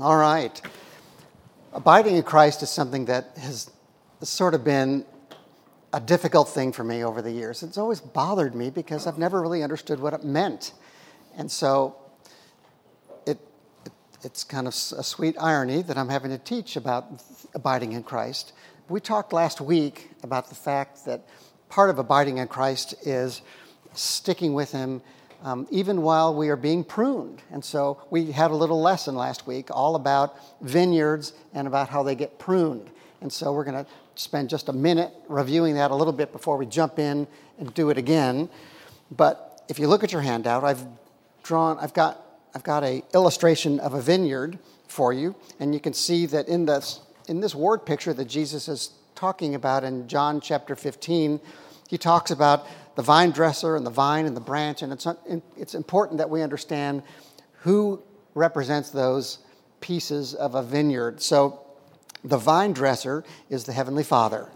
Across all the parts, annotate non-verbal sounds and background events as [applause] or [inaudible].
All right. Abiding in Christ is something that has sort of been a difficult thing for me over the years. It's always bothered me because I've never really understood what it meant. And so it, it, it's kind of a sweet irony that I'm having to teach about abiding in Christ. We talked last week about the fact that part of abiding in Christ is sticking with Him um, even while we are being pruned. And so we had a little lesson last week all about vineyards and about how they get pruned. And so we're going to spend just a minute reviewing that a little bit before we jump in and do it again. But if you look at your handout, I've drawn, I've got, I've got a illustration of a vineyard for you, and you can see that in this, in this word picture that Jesus is talking about in John chapter 15, he talks about the vine dresser and the vine and the branch, and it's, it's important that we understand who represents those pieces of a vineyard. So, the vine dresser is the Heavenly Father,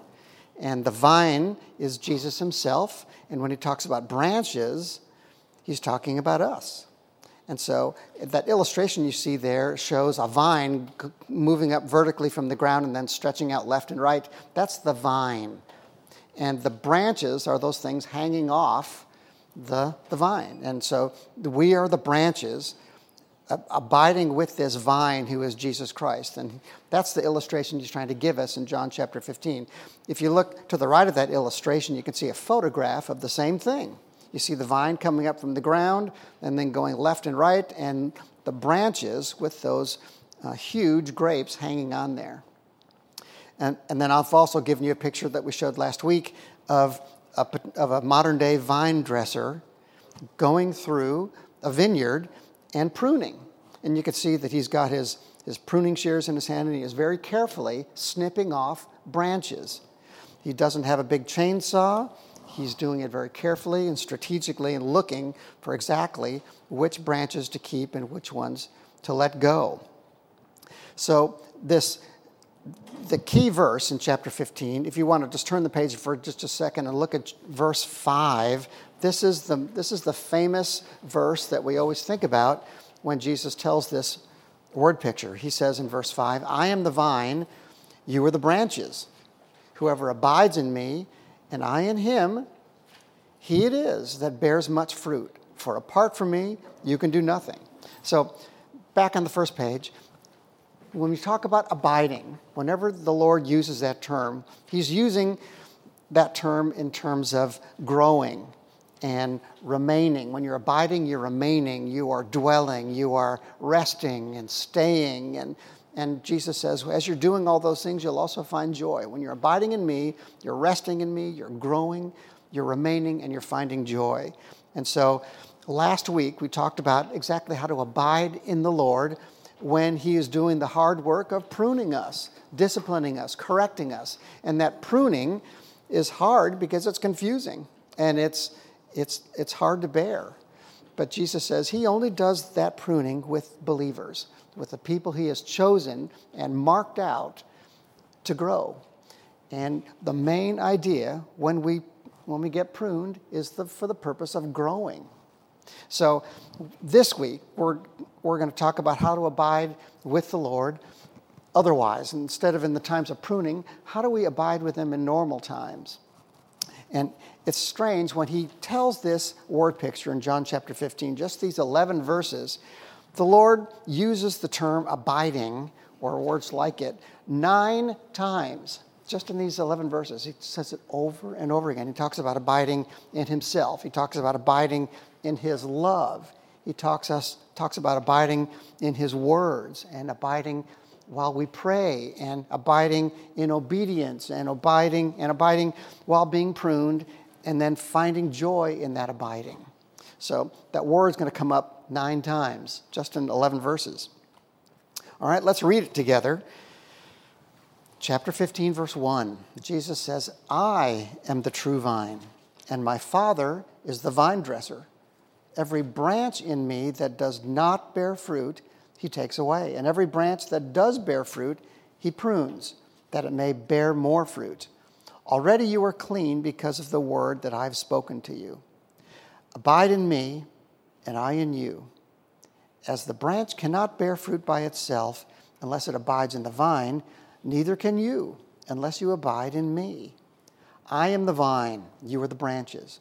and the vine is Jesus Himself. And when He talks about branches, He's talking about us. And so that illustration you see there shows a vine moving up vertically from the ground and then stretching out left and right. That's the vine. And the branches are those things hanging off the, the vine. And so we are the branches abiding with this vine who is Jesus Christ. And that's the illustration he's trying to give us in John chapter 15. If you look to the right of that illustration, you can see a photograph of the same thing. You see the vine coming up from the ground and then going left and right, and the branches with those uh, huge grapes hanging on there. And, and then I've also given you a picture that we showed last week of a, of a modern day vine dresser going through a vineyard and pruning. And you can see that he's got his, his pruning shears in his hand and he is very carefully snipping off branches. He doesn't have a big chainsaw. He's doing it very carefully and strategically and looking for exactly which branches to keep and which ones to let go. So, this the key verse in chapter 15, if you want to just turn the page for just a second and look at verse 5, this is the, this is the famous verse that we always think about when Jesus tells this word picture. He says in verse 5, I am the vine, you are the branches. Whoever abides in me, and I in him, he it is that bears much fruit. For apart from me, you can do nothing. So, back on the first page, when we talk about abiding, whenever the Lord uses that term, He's using that term in terms of growing and remaining. When you're abiding, you're remaining, you are dwelling, you are resting and staying. And, and Jesus says, as you're doing all those things, you'll also find joy. When you're abiding in me, you're resting in me, you're growing, you're remaining, and you're finding joy. And so last week we talked about exactly how to abide in the Lord when He is doing the hard work of pruning us, disciplining us, correcting us. And that pruning is hard because it's confusing and it's, it's, it's hard to bear. But Jesus says He only does that pruning with believers, with the people He has chosen and marked out to grow. And the main idea when we, when we get pruned is the, for the purpose of growing. So this week, we're, we're going to talk about how to abide with the Lord otherwise. Instead of in the times of pruning, how do we abide with Him in normal times? And it's strange when he tells this word picture in John chapter 15, just these 11 verses, the Lord uses the term abiding or words like it nine times just in these 11 verses. He says it over and over again. He talks about abiding in himself, he talks about abiding in his love. He talks, us, talks about abiding in his words and abiding while we pray and abiding in obedience and abiding and abiding while being pruned and then finding joy in that abiding. So that word is going to come up nine times just in 11 verses. All right, let's read it together. Chapter 15, verse 1. Jesus says, I am the true vine, and my Father is the vine dresser. Every branch in me that does not bear fruit, he takes away. And every branch that does bear fruit, he prunes, that it may bear more fruit. Already you are clean because of the word that I've spoken to you. Abide in me, and I in you. As the branch cannot bear fruit by itself unless it abides in the vine, neither can you unless you abide in me. I am the vine, you are the branches.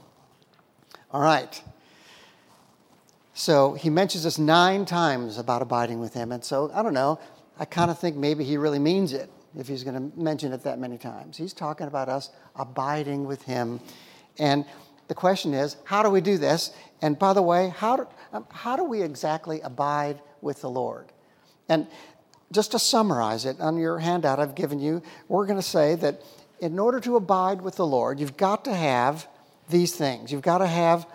All right. So he mentions this nine times about abiding with him. And so, I don't know, I kind of think maybe he really means it if he's going to mention it that many times. He's talking about us abiding with him. And the question is, how do we do this? And by the way, how do, um, how do we exactly abide with the Lord? And just to summarize it on your handout I've given you, we're going to say that in order to abide with the Lord, you've got to have these things. You've got to have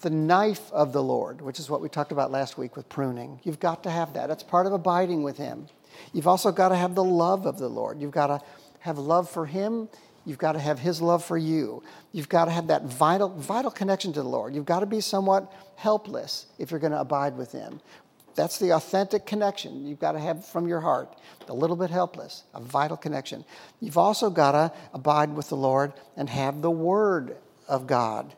the knife of the Lord, which is what we talked about last week with pruning. You've got to have that. That's part of abiding with Him. You've also got to have the love of the Lord. You've got to have love for Him. You've got to have His love for you. You've got to have that vital, vital connection to the Lord. You've got to be somewhat helpless if you're going to abide with Him. That's the authentic connection you've got to have from your heart. A little bit helpless, a vital connection. You've also got to abide with the Lord and have the Word of God.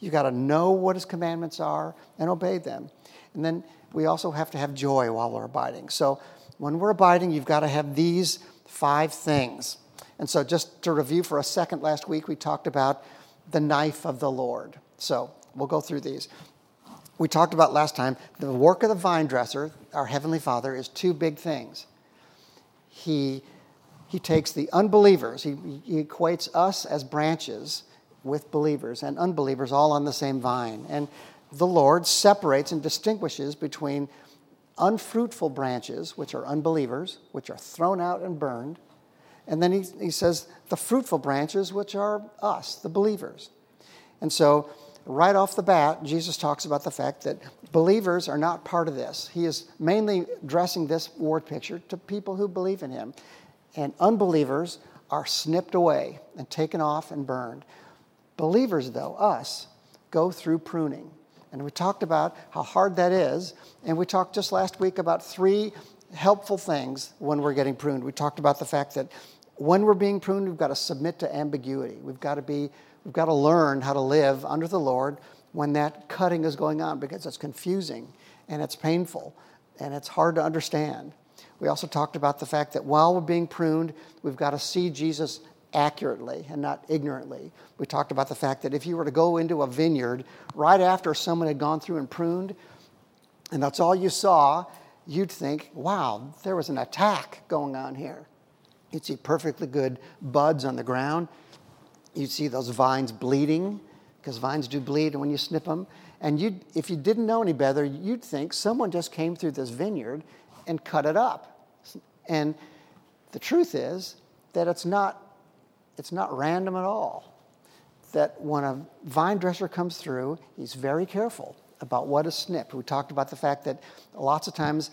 You've got to know what His commandments are and obey them. And then we also have to have joy while we're abiding. So when we're abiding, you've got to have these five things. And so, just to review for a second, last week we talked about the knife of the Lord. So, we'll go through these. We talked about last time the work of the vine dresser, our Heavenly Father, is two big things. He, he takes the unbelievers, he, he equates us as branches with believers and unbelievers all on the same vine. And the Lord separates and distinguishes between unfruitful branches, which are unbelievers, which are thrown out and burned. And then he, he says the fruitful branches, which are us, the believers. And so, right off the bat, Jesus talks about the fact that believers are not part of this. He is mainly addressing this word picture to people who believe in him. And unbelievers are snipped away and taken off and burned. Believers, though, us, go through pruning. And we talked about how hard that is. And we talked just last week about three helpful things when we're getting pruned. We talked about the fact that when we're being pruned, we've got to submit to ambiguity. We've got to be, we've got to learn how to live under the Lord when that cutting is going on because it's confusing and it's painful and it's hard to understand. We also talked about the fact that while we're being pruned, we've got to see Jesus accurately and not ignorantly. We talked about the fact that if you were to go into a vineyard right after someone had gone through and pruned, and that's all you saw, you'd think, wow, there was an attack going on here. You'd see perfectly good buds on the ground. You'd see those vines bleeding, because vines do bleed when you snip them. And you'd, if you didn't know any better, you'd think someone just came through this vineyard and cut it up. And the truth is that it's not it's not random at all. That when a vine dresser comes through, he's very careful about what is snipped. We talked about the fact that lots of times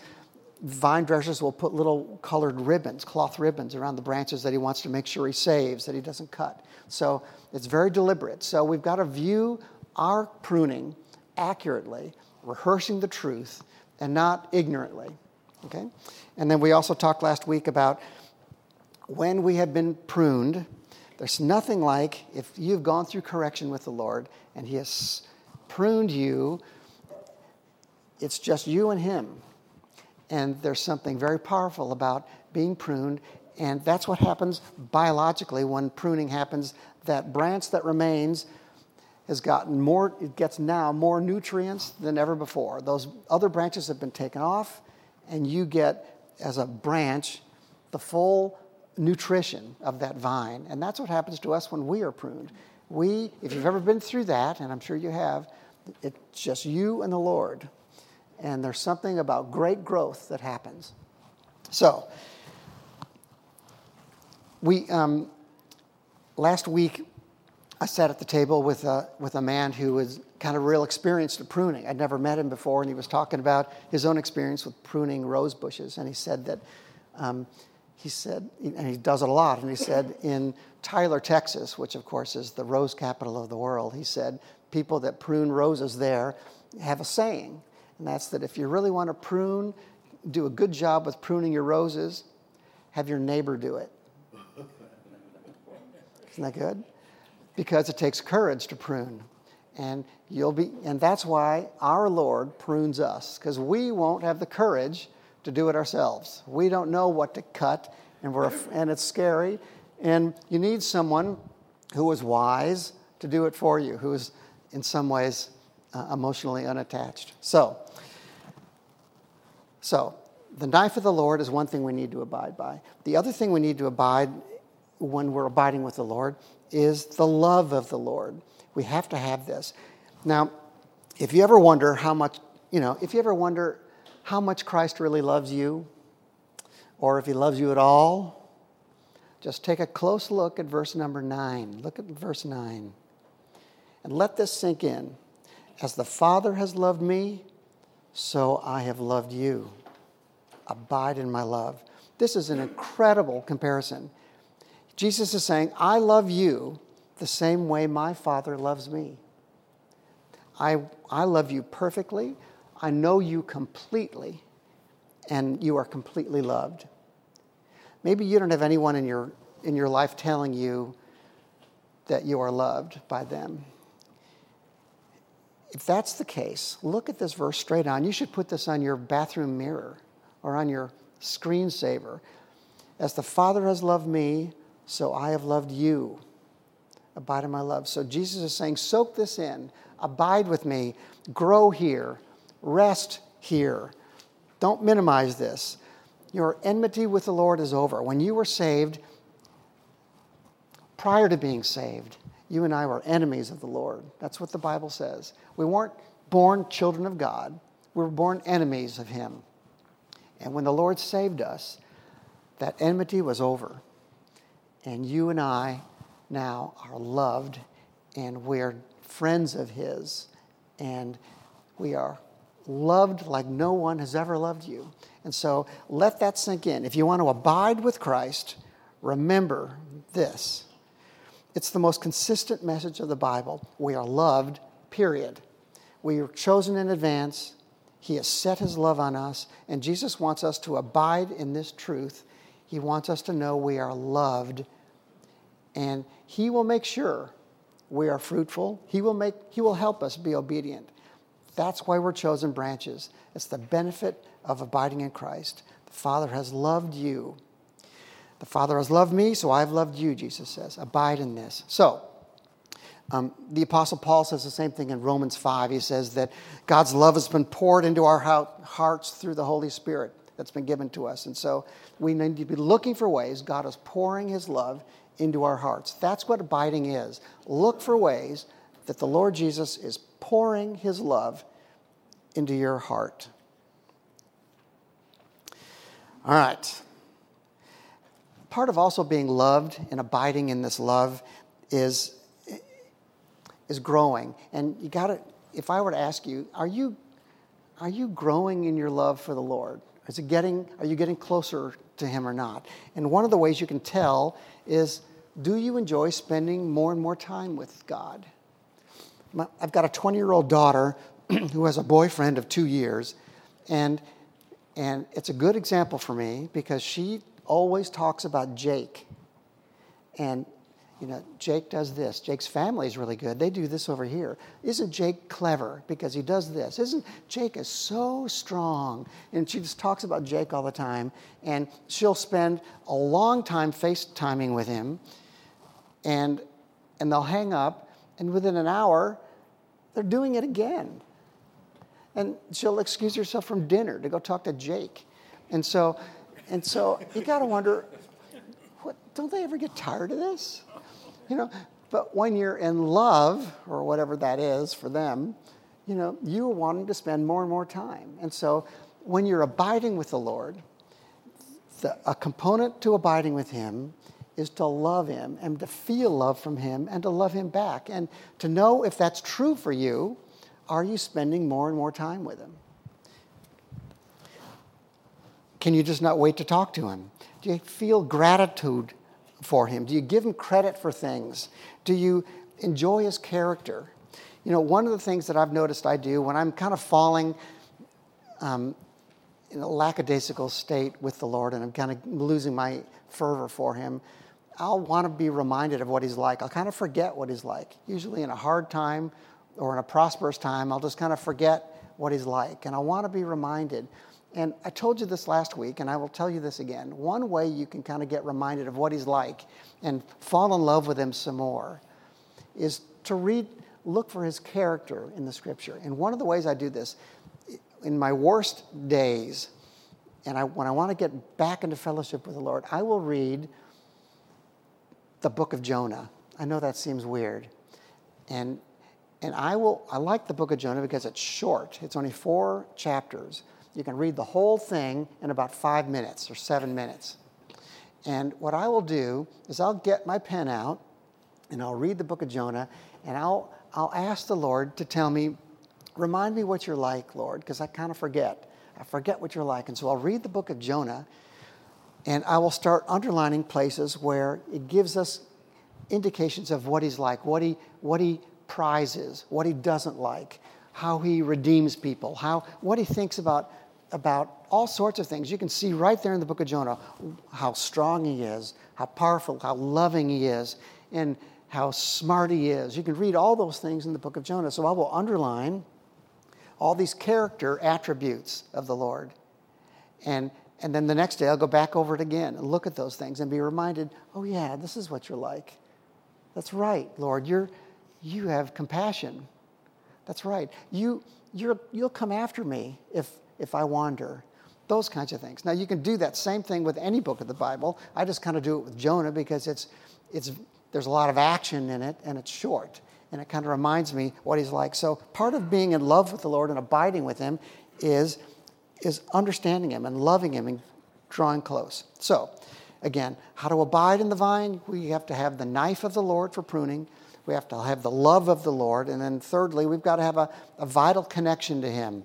vine dressers will put little colored ribbons, cloth ribbons around the branches that he wants to make sure he saves, that he doesn't cut. So it's very deliberate. So we've got to view our pruning accurately, rehearsing the truth, and not ignorantly. Okay? And then we also talked last week about when we have been pruned, there's nothing like if you've gone through correction with the Lord and He has pruned you, it's just you and Him. And there's something very powerful about being pruned. And that's what happens biologically when pruning happens. That branch that remains has gotten more, it gets now more nutrients than ever before. Those other branches have been taken off, and you get as a branch the full nutrition of that vine. And that's what happens to us when we are pruned. We, if you've ever been through that, and I'm sure you have, it's just you and the Lord. And there's something about great growth that happens. So, we, um, last week, I sat at the table with a, with a man who was kind of real experienced at pruning. I'd never met him before, and he was talking about his own experience with pruning rose bushes. And he said that, um, he said, and he does it a lot, and he said in Tyler, Texas, which of course is the rose capital of the world, he said people that prune roses there have a saying, and that's that if you really want to prune, do a good job with pruning your roses, have your neighbor do it. Isn't that good? Because it takes courage to prune. And you'll be and that's why our Lord prunes us, because we won't have the courage to do it ourselves. We don't know what to cut, and we're and it's scary. And you need someone who is wise to do it for you, who is in some ways uh, emotionally unattached. So, so the knife of the Lord is one thing we need to abide by. The other thing we need to abide when we're abiding with the Lord is the love of the Lord. We have to have this. Now, if you ever wonder how much, you know, if you ever wonder how much Christ really loves you, or if he loves you at all, just take a close look at verse number nine. Look at verse nine. And let this sink in. As the Father has loved me, so I have loved you. Abide in my love. This is an incredible comparison. Jesus is saying, I love you the same way my Father loves me. I, I love you perfectly. I know you completely, and you are completely loved. Maybe you don't have anyone in your, in your life telling you that you are loved by them. If that's the case, look at this verse straight on. You should put this on your bathroom mirror or on your screensaver. As the Father has loved me, so I have loved you. Abide in my love. So Jesus is saying, soak this in, abide with me, grow here, rest here. Don't minimize this. Your enmity with the Lord is over. When you were saved, prior to being saved, you and I were enemies of the Lord. That's what the Bible says. We weren't born children of God, we were born enemies of Him. And when the Lord saved us, that enmity was over. And you and I now are loved, and we're friends of His, and we are loved like no one has ever loved you. And so let that sink in. If you want to abide with Christ, remember this. It's the most consistent message of the Bible. We are loved, period. We are chosen in advance. He has set his love on us, and Jesus wants us to abide in this truth. He wants us to know we are loved, and he will make sure we are fruitful. He will make he will help us be obedient. That's why we're chosen branches. It's the benefit of abiding in Christ. The Father has loved you. The Father has loved me, so I've loved you, Jesus says. Abide in this. So, um, the Apostle Paul says the same thing in Romans 5. He says that God's love has been poured into our hearts through the Holy Spirit that's been given to us. And so we need to be looking for ways God is pouring his love into our hearts. That's what abiding is. Look for ways that the Lord Jesus is pouring his love into your heart. All right. Part of also being loved and abiding in this love is, is growing. And you got to, if I were to ask you, are you, are you growing in your love for the Lord? Is it getting, are you getting closer to Him or not? And one of the ways you can tell is do you enjoy spending more and more time with God? I've got a 20 year old daughter [clears throat] who has a boyfriend of two years, and, and it's a good example for me because she always talks about Jake. And, you know, Jake does this. Jake's family is really good. They do this over here. Isn't Jake clever because he does this? Isn't Jake is so strong? And she just talks about Jake all the time. And she'll spend a long time FaceTiming with him, and, and they'll hang up, and within an hour, they're doing it again. And she'll excuse herself from dinner to go talk to Jake. And so And so you got to wonder, what, don't they ever get tired of this? You know, but when you're in love, or whatever that is for them, you know, you're wanting to spend more and more time. And so when you're abiding with the Lord, the, a component to abiding with Him is to love Him and to feel love from Him and to love Him back. And to know if that's true for you, are you spending more and more time with Him? Can you just not wait to talk to Him? Do you feel gratitude for Him? Do you give Him credit for things? Do you enjoy His character? You know, one of the things that I've noticed I do when I'm kind of falling um, in a lackadaisical state with the Lord and I'm kind of losing my fervor for Him, I'll want to be reminded of what He's like. I'll kind of forget what He's like. Usually in a hard time or in a prosperous time, I'll just kind of forget what He's like. And I want to be reminded. And I told you this last week, and I will tell you this again. One way you can kind of get reminded of what He's like and fall in love with Him some more is to read, look for His character in the Scripture. And one of the ways I do this, in my worst days, and I, when I want to get back into fellowship with the Lord, I will read the book of Jonah. I know that seems weird. And, and I, will, I like the book of Jonah because it's short, it's only four chapters. You can read the whole thing in about five minutes or seven minutes. And what I will do is I'll get my pen out and I'll read the book of Jonah and I'll, I'll ask the Lord to tell me Remind me what you're like, Lord, because I kind of forget. I forget what you're like. And so I'll read the book of Jonah and I will start underlining places where it gives us indications of what he's like, what he, what he prizes, what he doesn't like, how he redeems people, how, what he thinks about, about all sorts of things. You can see right there in the book of Jonah how strong he is, how powerful, how loving he is, and how smart he is. You can read all those things in the book of Jonah. So I will underline all these character attributes of the Lord. And, and then the next day I'll go back over it again and look at those things and be reminded, oh, yeah, this is what you're like. That's right, Lord. You're, you have compassion. That's right. You, you're, you'll come after me if, if I wander. Those kinds of things. Now, you can do that same thing with any book of the Bible. I just kind of do it with Jonah because it's, it's, there's a lot of action in it and it's short and it kind of reminds me what he's like. So part of being in love with the Lord and abiding with him is, is understanding him and loving him and drawing close. So again, how to abide in the vine? We have to have the knife of the Lord for pruning. We have to have the love of the Lord. And then thirdly, we've got to have a, a vital connection to him.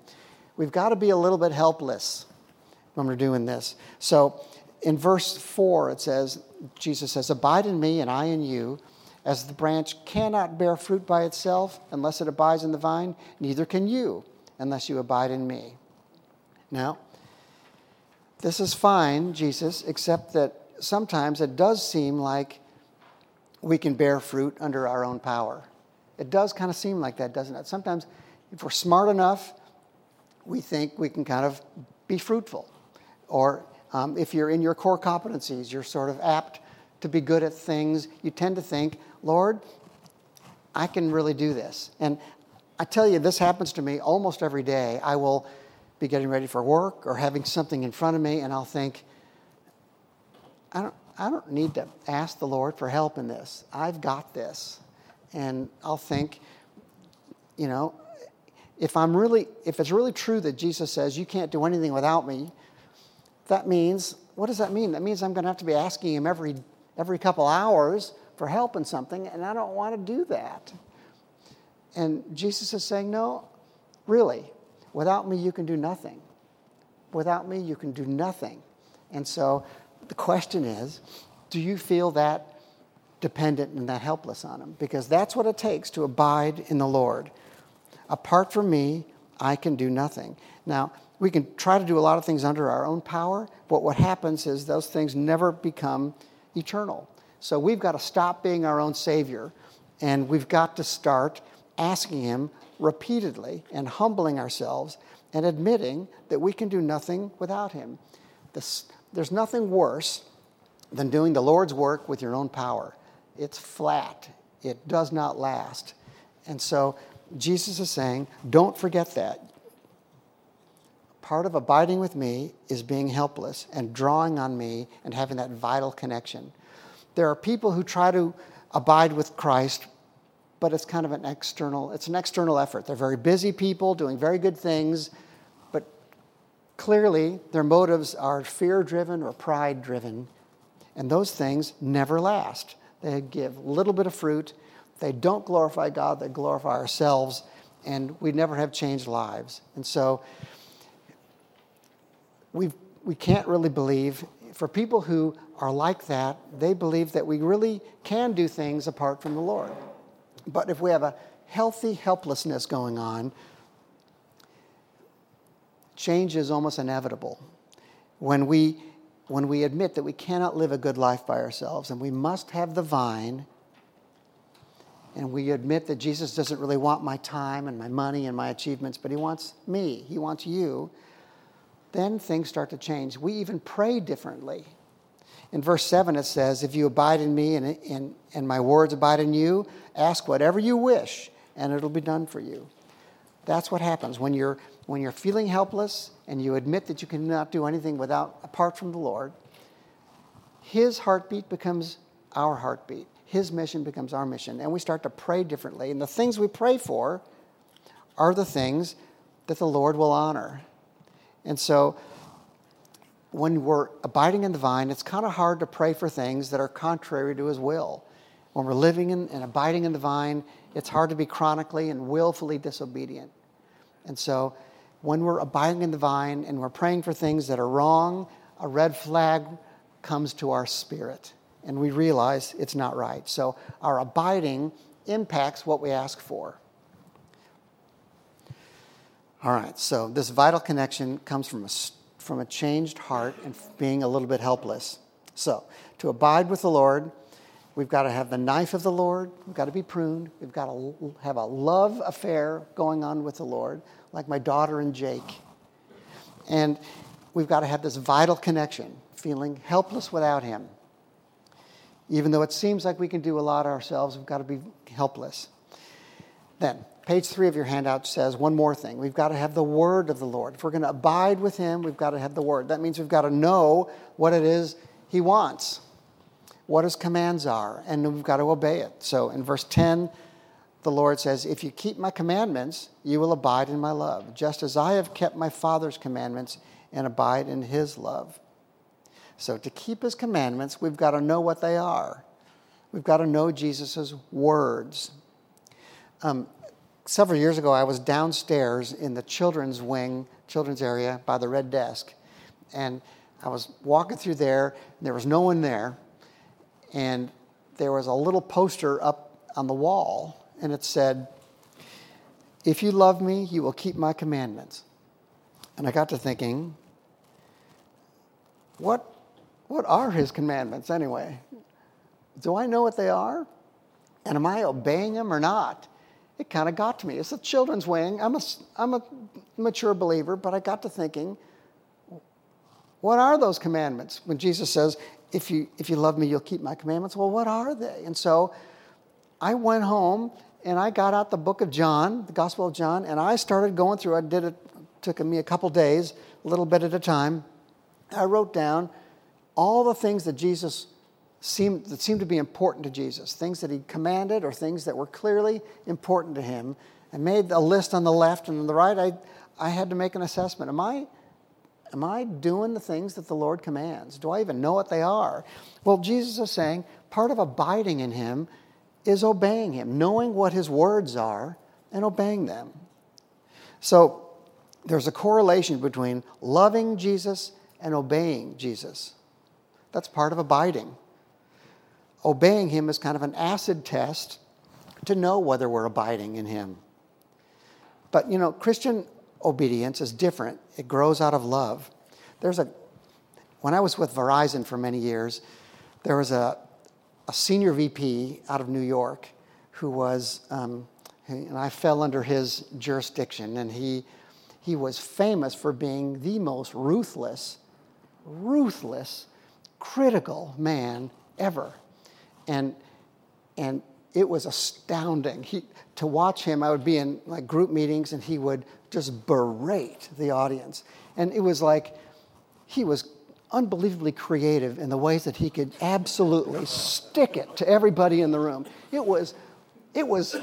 We've got to be a little bit helpless when we're doing this. So in verse 4, it says, Jesus says, Abide in me and I in you as the branch cannot bear fruit by itself unless it abides in the vine, neither can you unless you abide in me. Now, this is fine, Jesus, except that sometimes it does seem like we can bear fruit under our own power. It does kind of seem like that, doesn't it? Sometimes, if we're smart enough, we think we can kind of be fruitful. Or um, if you're in your core competencies, you're sort of apt to be good at things. You tend to think, Lord, I can really do this. And I tell you, this happens to me almost every day. I will be getting ready for work or having something in front of me, and I'll think, I don't, I don't need to ask the Lord for help in this. I've got this. And I'll think, you know, if I'm really, if it's really true that Jesus says you can't do anything without me, that means, what does that mean? That means I'm going to have to be asking him every, every couple hours for help in something, and I don't want to do that. And Jesus is saying, No, really, without me, you can do nothing. Without me, you can do nothing. And so the question is do you feel that dependent and that helpless on Him? Because that's what it takes to abide in the Lord. Apart from me, I can do nothing. Now, we can try to do a lot of things under our own power, but what happens is those things never become eternal. So we've got to stop being our own Savior and we've got to start asking Him repeatedly and humbling ourselves and admitting that we can do nothing without Him. This, there's nothing worse than doing the Lord's work with your own power. It's flat, it does not last. And so Jesus is saying, don't forget that. Part of abiding with me is being helpless and drawing on me and having that vital connection. There are people who try to abide with Christ, but it's kind of an external, it's an external effort. They're very busy people doing very good things, but clearly their motives are fear driven or pride driven. And those things never last. They give a little bit of fruit. They don't glorify God, they glorify ourselves, and we never have changed lives. And so we we can't really believe. For people who are like that, they believe that we really can do things apart from the Lord. But if we have a healthy helplessness going on, change is almost inevitable. When we, when we admit that we cannot live a good life by ourselves and we must have the vine, and we admit that Jesus doesn't really want my time and my money and my achievements, but he wants me, he wants you then things start to change. We even pray differently. In verse 7, it says, If you abide in me and, and, and my words abide in you, ask whatever you wish, and it'll be done for you. That's what happens when you're, when you're feeling helpless and you admit that you cannot do anything without, apart from the Lord. His heartbeat becomes our heartbeat. His mission becomes our mission. And we start to pray differently. And the things we pray for are the things that the Lord will honor. And so when we're abiding in the vine, it's kind of hard to pray for things that are contrary to his will. When we're living in, and abiding in the vine, it's hard to be chronically and willfully disobedient. And so when we're abiding in the vine and we're praying for things that are wrong, a red flag comes to our spirit and we realize it's not right. So our abiding impacts what we ask for. All right, so this vital connection comes from a, from a changed heart and being a little bit helpless. So, to abide with the Lord, we've got to have the knife of the Lord, we've got to be pruned, we've got to have a love affair going on with the Lord, like my daughter and Jake. And we've got to have this vital connection, feeling helpless without Him. Even though it seems like we can do a lot ourselves, we've got to be helpless. Then, page three of your handout says one more thing. We've got to have the word of the Lord. If we're going to abide with Him, we've got to have the word. That means we've got to know what it is He wants, what His commands are, and we've got to obey it. So in verse 10, the Lord says, If you keep my commandments, you will abide in my love, just as I have kept my Father's commandments and abide in His love. So to keep His commandments, we've got to know what they are. We've got to know Jesus' words. Um, several years ago, I was downstairs in the children's wing, children's area by the red desk. And I was walking through there, there was no one there. And there was a little poster up on the wall, and it said, If you love me, you will keep my commandments. And I got to thinking, what, what are his commandments anyway? Do I know what they are? And am I obeying them or not? It kind of got to me. It's a children's wing. I'm a, I'm a mature believer, but I got to thinking, what are those commandments? When Jesus says, if you, if you love me, you'll keep my commandments. Well, what are they? And so I went home and I got out the book of John, the Gospel of John, and I started going through. I did it, took me a couple days, a little bit at a time. I wrote down all the things that Jesus seemed, that seemed to be important to Jesus, things that he commanded or things that were clearly important to him. I made a list on the left and on the right. I, I had to make an assessment. Am I, am I doing the things that the Lord commands? Do I even know what they are? Well, Jesus is saying part of abiding in him is obeying him, knowing what his words are and obeying them. So there's a correlation between loving Jesus and obeying Jesus. That's part of abiding obeying Him is kind of an acid test to know whether we're abiding in Him. But, you know, Christian obedience is different, it grows out of love. There's a, when I was with Verizon for many years, there was a, a senior VP out of New York who was, um, and I fell under his jurisdiction, and he, he was famous for being the most ruthless, ruthless, critical man ever. And, and it was astounding. He, to watch him, I would be in like group meetings and he would just berate the audience. And it was like he was unbelievably creative in the ways that he could absolutely stick it to everybody in the room. It was, it was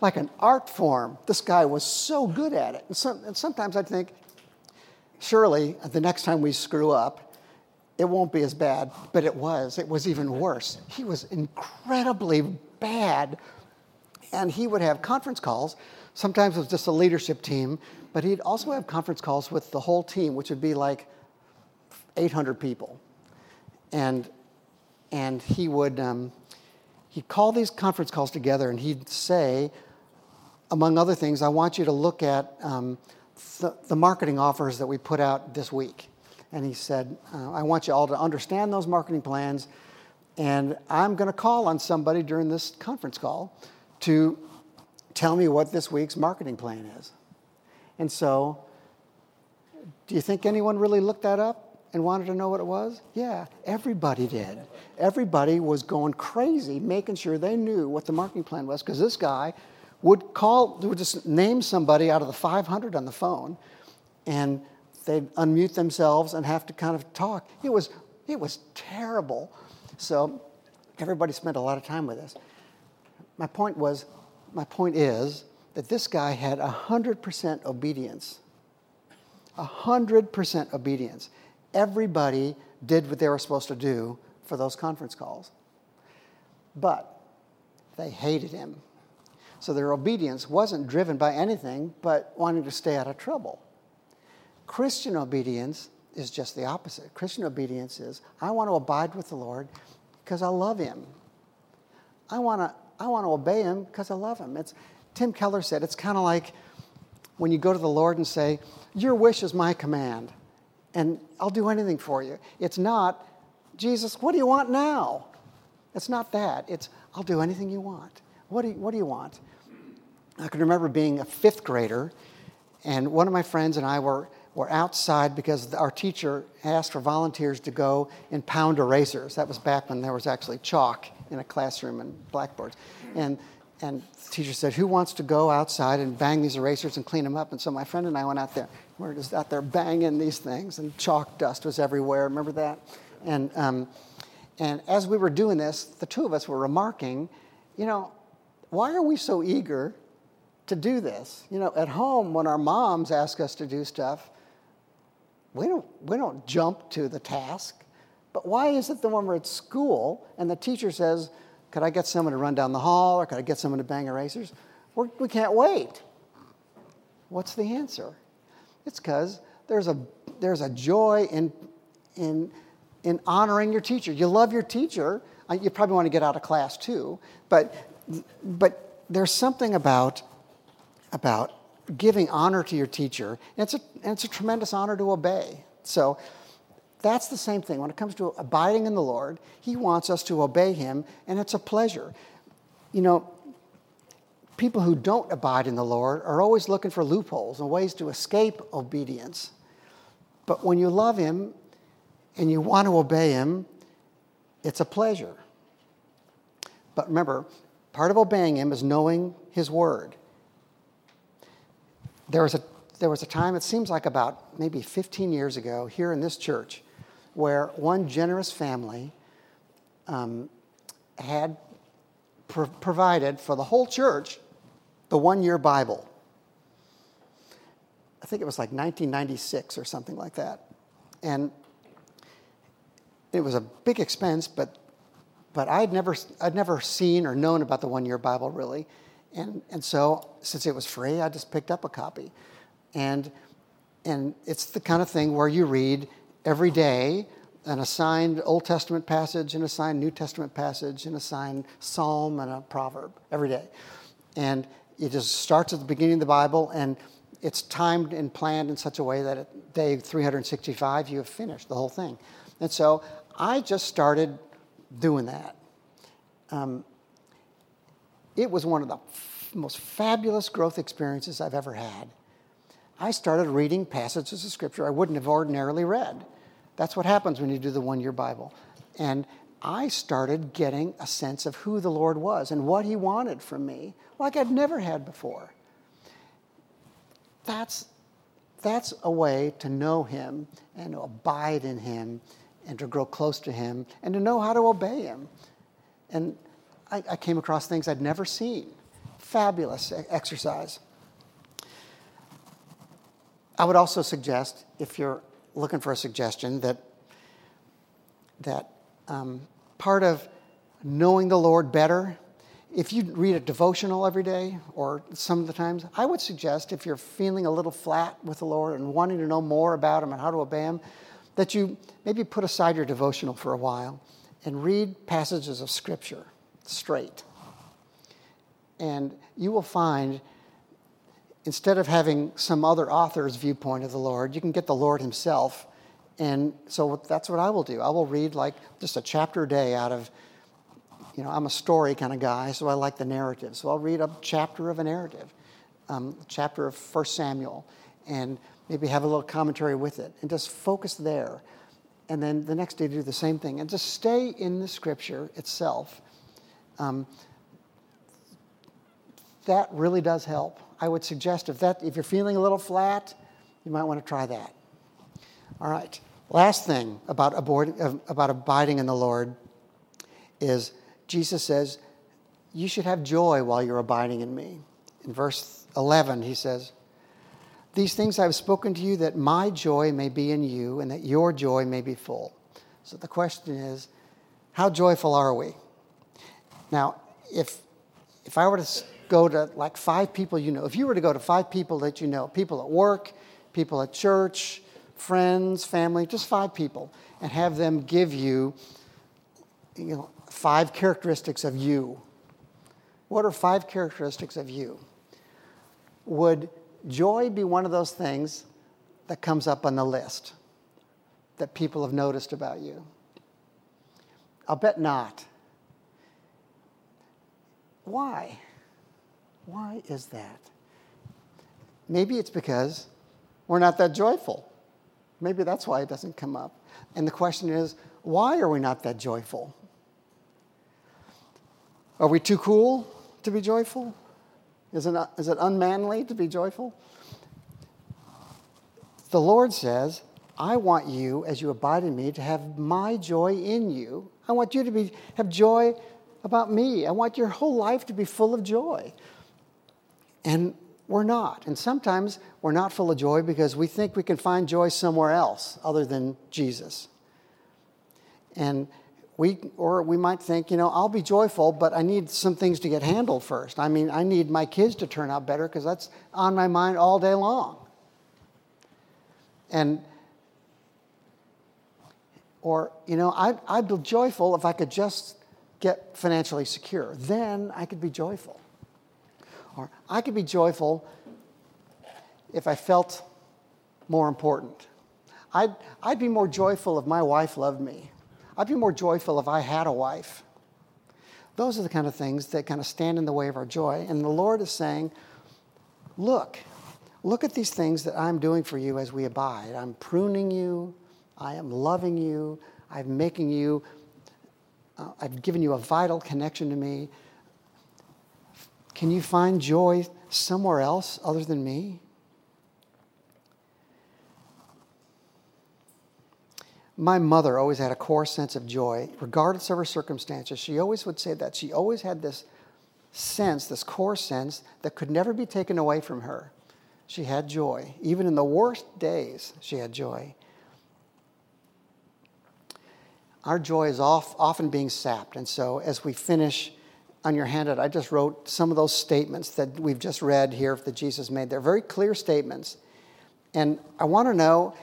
like an art form. This guy was so good at it. And, some, and sometimes I think, surely the next time we screw up, it won't be as bad, but it was. It was even worse. He was incredibly bad, and he would have conference calls. Sometimes it was just a leadership team, but he'd also have conference calls with the whole team, which would be like 800 people. And, and he would um, he'd call these conference calls together and he'd say, among other things, I want you to look at um, the, the, marketing offers that we put out this week. And he said, uh, I want you all to understand those marketing plans, and I'm going to call on somebody during this conference call to tell me what this week's marketing plan is. And so, do you think anyone really looked that up? and wanted to know what it was? Yeah, everybody did. Everybody was going crazy making sure they knew what the marketing plan was because this guy would call, would just name somebody out of the 500 on the phone and they'd unmute themselves and have to kind of talk. It was, it was terrible. So everybody spent a lot of time with us. My point was, my point is that this guy had 100% obedience. 100% obedience everybody did what they were supposed to do for those conference calls. But they hated him. So their obedience wasn't driven by anything but wanting to stay out of trouble. Christian obedience is just the opposite. Christian obedience is I want to abide with the Lord because I love him. I want to I want to obey him because I love him. It's Tim Keller said it's kind of like when you go to the Lord and say, "Your wish is my command." and I'll do anything for you. It's not, Jesus, what do you want now? It's not that. It's, I'll do anything you want. What do you, what do you want? I can remember being a fifth grader, and one of my friends and I were, were outside because our teacher asked for volunteers to go and pound erasers. That was back when there was actually chalk in a classroom and blackboards. And, and the teacher said, Who wants to go outside and bang these erasers and clean them up? And so my friend and I went out there. We're just out there banging these things, and chalk dust was everywhere. Remember that? And, um, and as we were doing this, the two of us were remarking, you know, why are we so eager to do this? You know, at home, when our moms ask us to do stuff, we don't, we don't jump to the task. But why is it that when we're at school and the teacher says, could I get someone to run down the hall or could I get someone to bang erasers? We're, we can not wait. What's the answer? It's because there's a, there's a joy in, in, in honoring your teacher. You love your teacher. Uh, you probably want to get out of class too, but, but there's something about, about giving honor to your teacher. And it's, a, and it's a tremendous honor to obey. So that's the same thing. When it comes to abiding in the Lord, He wants us to obey Him, and it's a pleasure. You know, people who don't abide in the Lord are always looking for loopholes and ways to escape obedience. But when you love Him and you want to obey Him, it's a pleasure. But remember, part of obeying Him is knowing His Word. There was a, there was a time, it seems like about maybe 15 years ago, here in this church, where one generous family um, had provided for the whole church the one year Bible. I think it was like 1996 or something like that. And it was a big expense, but, but I'd, never, I'd never seen or known about the one year Bible really. And, and so, since it was free, I just picked up a copy. And, and it's the kind of thing where you read every day an assigned Old Testament passage, an assigned New Testament passage, an assigned psalm, and a proverb every day. And it just starts at the beginning of the Bible, and it's timed and planned in such a way that at day 365, you have finished the whole thing. And so I just started doing that. Um, it was one of the f- most fabulous growth experiences I've ever had. I started reading passages of Scripture I wouldn't have ordinarily read. That's what happens when you do the one year Bible. And, I started getting a sense of who the Lord was and what He wanted from me, like I'd never had before. That's, that's a way to know Him and to abide in Him and to grow close to Him and to know how to obey Him. And I, I came across things I'd never seen. Fabulous exercise. I would also suggest, if you're looking for a suggestion, that, that um, part of knowing the Lord better, if you read a devotional every day or some of the times, I would suggest if you're feeling a little flat with the Lord and wanting to know more about Him and how to obey Him, that you maybe put aside your devotional for a while and read passages of Scripture straight. And you will find, instead of having some other author's viewpoint of the Lord, you can get the Lord Himself. And so that's what I will do. I will read like just a chapter a day out of, you know, I'm a story kind of guy, so I like the narrative. So I'll read a chapter of a narrative, um, chapter of First Samuel, and maybe have a little commentary with it, and just focus there. And then the next day do the same thing, and just stay in the scripture itself um, that really does help. I would suggest if that if you're feeling a little flat, you might want to try that. All right. Last thing about, abort, about abiding in the Lord is Jesus says, You should have joy while you're abiding in me. In verse 11, he says, These things I've spoken to you that my joy may be in you and that your joy may be full. So the question is, how joyful are we? Now, if, if I were to go to like five people you know, if you were to go to five people that you know, people at work, people at church, friends, family, just five people, and have them give you, you know, five characteristics of you. What are five characteristics of you? Would joy be one of those things that comes up on the list that people have noticed about you? I'll bet not. Why? Why is that? Maybe it's because we're not that joyful. Maybe that's why it doesn't come up. And the question is, why are we not that joyful? Are we too cool to be joyful? Is it, is it unmanly to be joyful? The Lord says, I want you, as you abide in me, to have my joy in you. I want you to be, have joy about me. I want your whole life to be full of joy. And we're not. And sometimes we're not full of joy because we think we can find joy somewhere else other than Jesus. And we, or we might think, you know, I'll be joyful, but I need some things to get handled first. I mean, I need my kids to turn out better because that's on my mind all day long. And, or, you know, I'd, I'd be joyful if I could just get financially secure. Then I could be joyful. Or I could be joyful if I felt more important. I'd, I'd be more joyful if my wife loved me. I'd be more joyful if I had a wife. Those are the kind of things that kind of stand in the way of our joy. And the Lord is saying, Look, look at these things that I'm doing for you as we abide. I'm pruning you, I am loving you, I'm making you uh, I've given you a vital connection to me. Can you find joy somewhere else other than me? My mother always had a core sense of joy, regardless of her circumstances. She always would say that. She always had this sense, this core sense, that could never be taken away from her. She had joy. Even in the worst days, she had joy our joy is off, often being sapped. And so as we finish on your handout, I just wrote some of those statements that we've just read here that Jesus made. They're very clear statements. And I want to know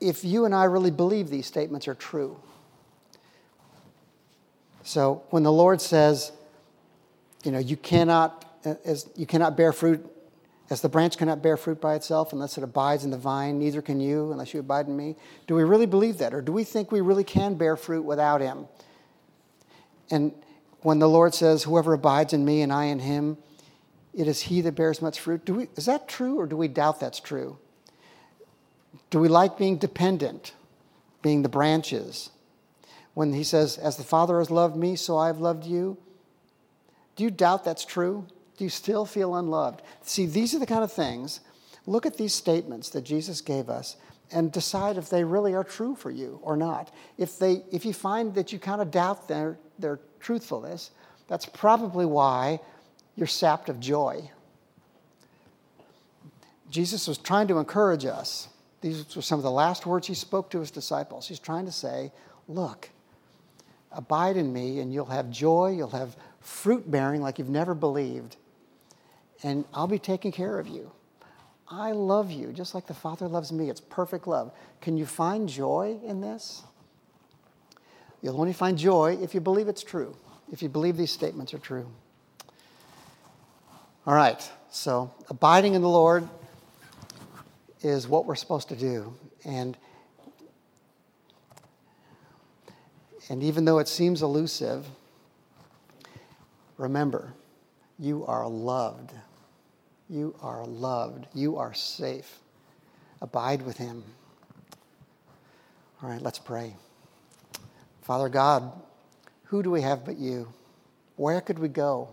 if you and I really believe these statements are true. So when the Lord says, you know, you cannot, as, you cannot bear fruit as the branch cannot bear fruit by itself unless it abides in the vine, neither can you unless you abide in me. Do we really believe that? Or do we think we really can bear fruit without him? And when the Lord says, Whoever abides in me and I in him, it is he that bears much fruit. We, is that true or do we doubt that's true? Do we like being dependent, being the branches? when he says, As the Father has loved me, so I have loved you? Do you doubt that's true? Do you still feel unloved? See, these are the kind of things. Look at these statements that Jesus gave us and decide if they really are true for you or not. If, they, if you find that you kind of doubt their, their truthfulness, that's probably why you're sapped of joy. Jesus was trying to encourage us. These were some of the last words he spoke to his disciples. He's trying to say, Look, abide in me, and you'll have joy, you'll have fruit bearing like you've never believed, and I'll be taking care of you. I love you just like the Father loves me. It's perfect love. Can you find joy in this? You'll only find joy if you believe it's true, if you believe these statements are true. All right, so abiding in the Lord is what we're supposed to do. And, and even though it seems elusive, remember, you are loved. You are loved. You are safe. Abide with Him. All right, let's pray. Father God, who do we have but you? Where could we go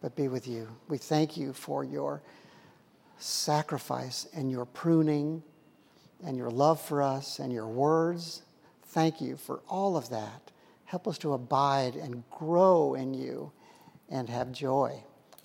but be with you? We thank you for your sacrifice and your pruning and your love for us and your words. Thank you for all of that. Help us to abide and grow in you and have joy.